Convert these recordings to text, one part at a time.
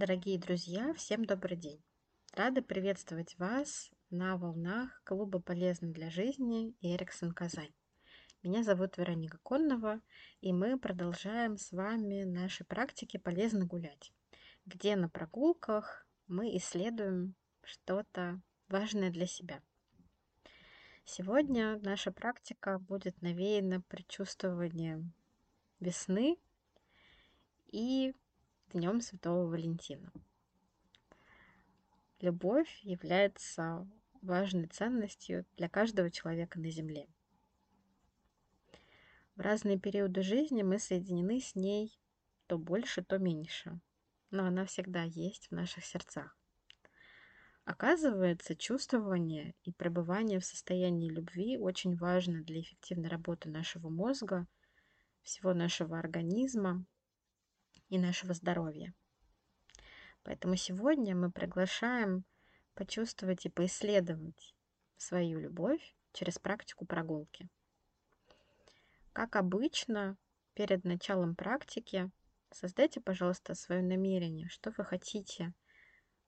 Дорогие друзья, всем добрый день! Рада приветствовать вас на волнах Клуба «Полезно для жизни» Эриксон Казань. Меня зовут Вероника Коннова, и мы продолжаем с вами наши практики «Полезно гулять», где на прогулках мы исследуем что-то важное для себя. Сегодня наша практика будет навеяна предчувствованием весны и Днем Святого Валентина. Любовь является важной ценностью для каждого человека на Земле. В разные периоды жизни мы соединены с ней то больше, то меньше, но она всегда есть в наших сердцах. Оказывается, чувствование и пребывание в состоянии любви очень важно для эффективной работы нашего мозга, всего нашего организма и нашего здоровья. Поэтому сегодня мы приглашаем почувствовать и поисследовать свою любовь через практику прогулки. Как обычно, перед началом практики создайте, пожалуйста, свое намерение, что вы хотите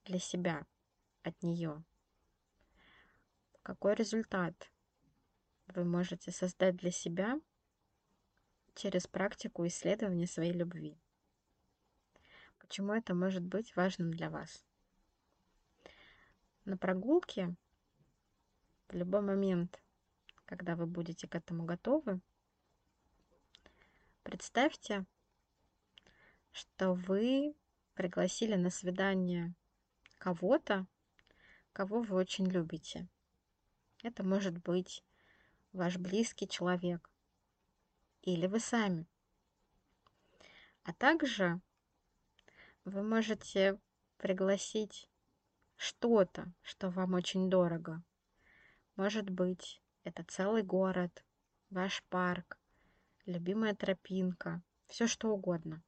для себя от нее. Какой результат вы можете создать для себя через практику исследования своей любви почему это может быть важным для вас. На прогулке в любой момент, когда вы будете к этому готовы, представьте, что вы пригласили на свидание кого-то, кого вы очень любите. Это может быть ваш близкий человек или вы сами. А также вы можете пригласить что-то, что вам очень дорого. Может быть, это целый город, ваш парк, любимая тропинка, все что угодно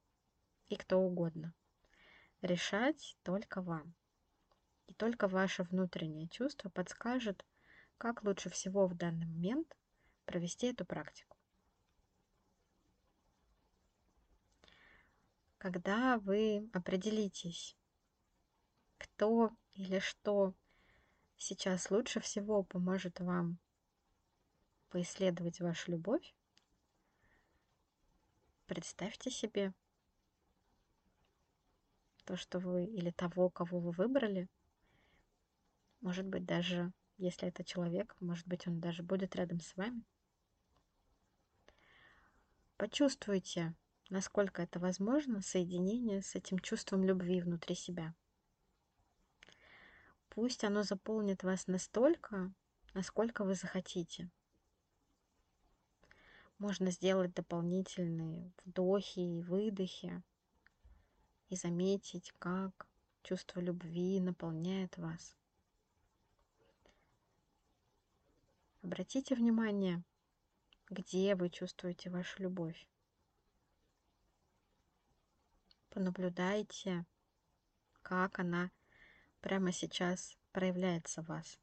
и кто угодно. Решать только вам. И только ваше внутреннее чувство подскажет, как лучше всего в данный момент провести эту практику. Когда вы определитесь, кто или что сейчас лучше всего поможет вам поисследовать вашу любовь, представьте себе то, что вы или того, кого вы выбрали. Может быть, даже если это человек, может быть, он даже будет рядом с вами. Почувствуйте насколько это возможно, соединение с этим чувством любви внутри себя. Пусть оно заполнит вас настолько, насколько вы захотите. Можно сделать дополнительные вдохи и выдохи и заметить, как чувство любви наполняет вас. Обратите внимание, где вы чувствуете вашу любовь. Понаблюдайте, как она прямо сейчас проявляется в вас.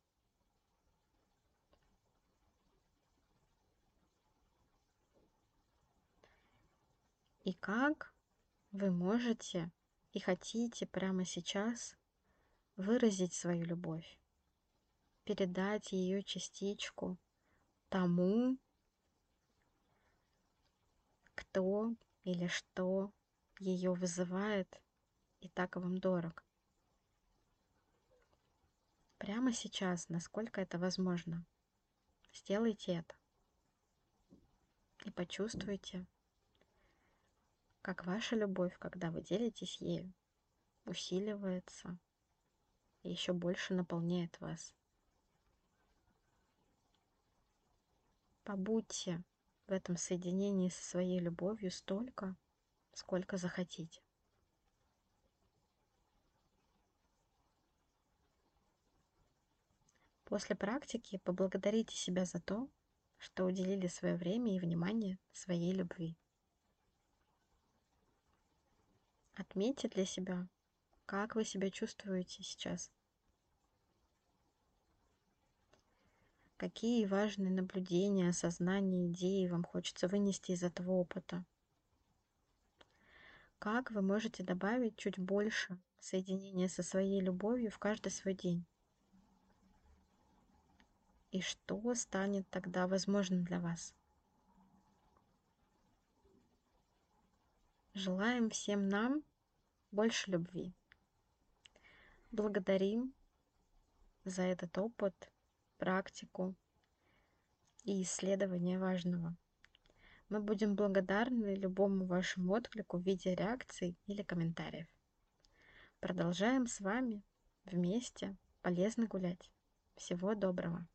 И как вы можете и хотите прямо сейчас выразить свою любовь, передать ее частичку тому, кто или что ее вызывает и так вам дорог. Прямо сейчас, насколько это возможно, сделайте это. И почувствуйте, как ваша любовь, когда вы делитесь ею, усиливается и еще больше наполняет вас. Побудьте в этом соединении со своей любовью столько, сколько захотите. После практики поблагодарите себя за то, что уделили свое время и внимание своей любви. Отметьте для себя, как вы себя чувствуете сейчас. Какие важные наблюдения, осознания, идеи вам хочется вынести из этого опыта. Как вы можете добавить чуть больше соединения со своей любовью в каждый свой день. И что станет тогда возможным для вас. Желаем всем нам больше любви. Благодарим за этот опыт, практику и исследование важного. Мы будем благодарны любому вашему отклику в виде реакций или комментариев. Продолжаем с вами вместе полезно гулять. Всего доброго!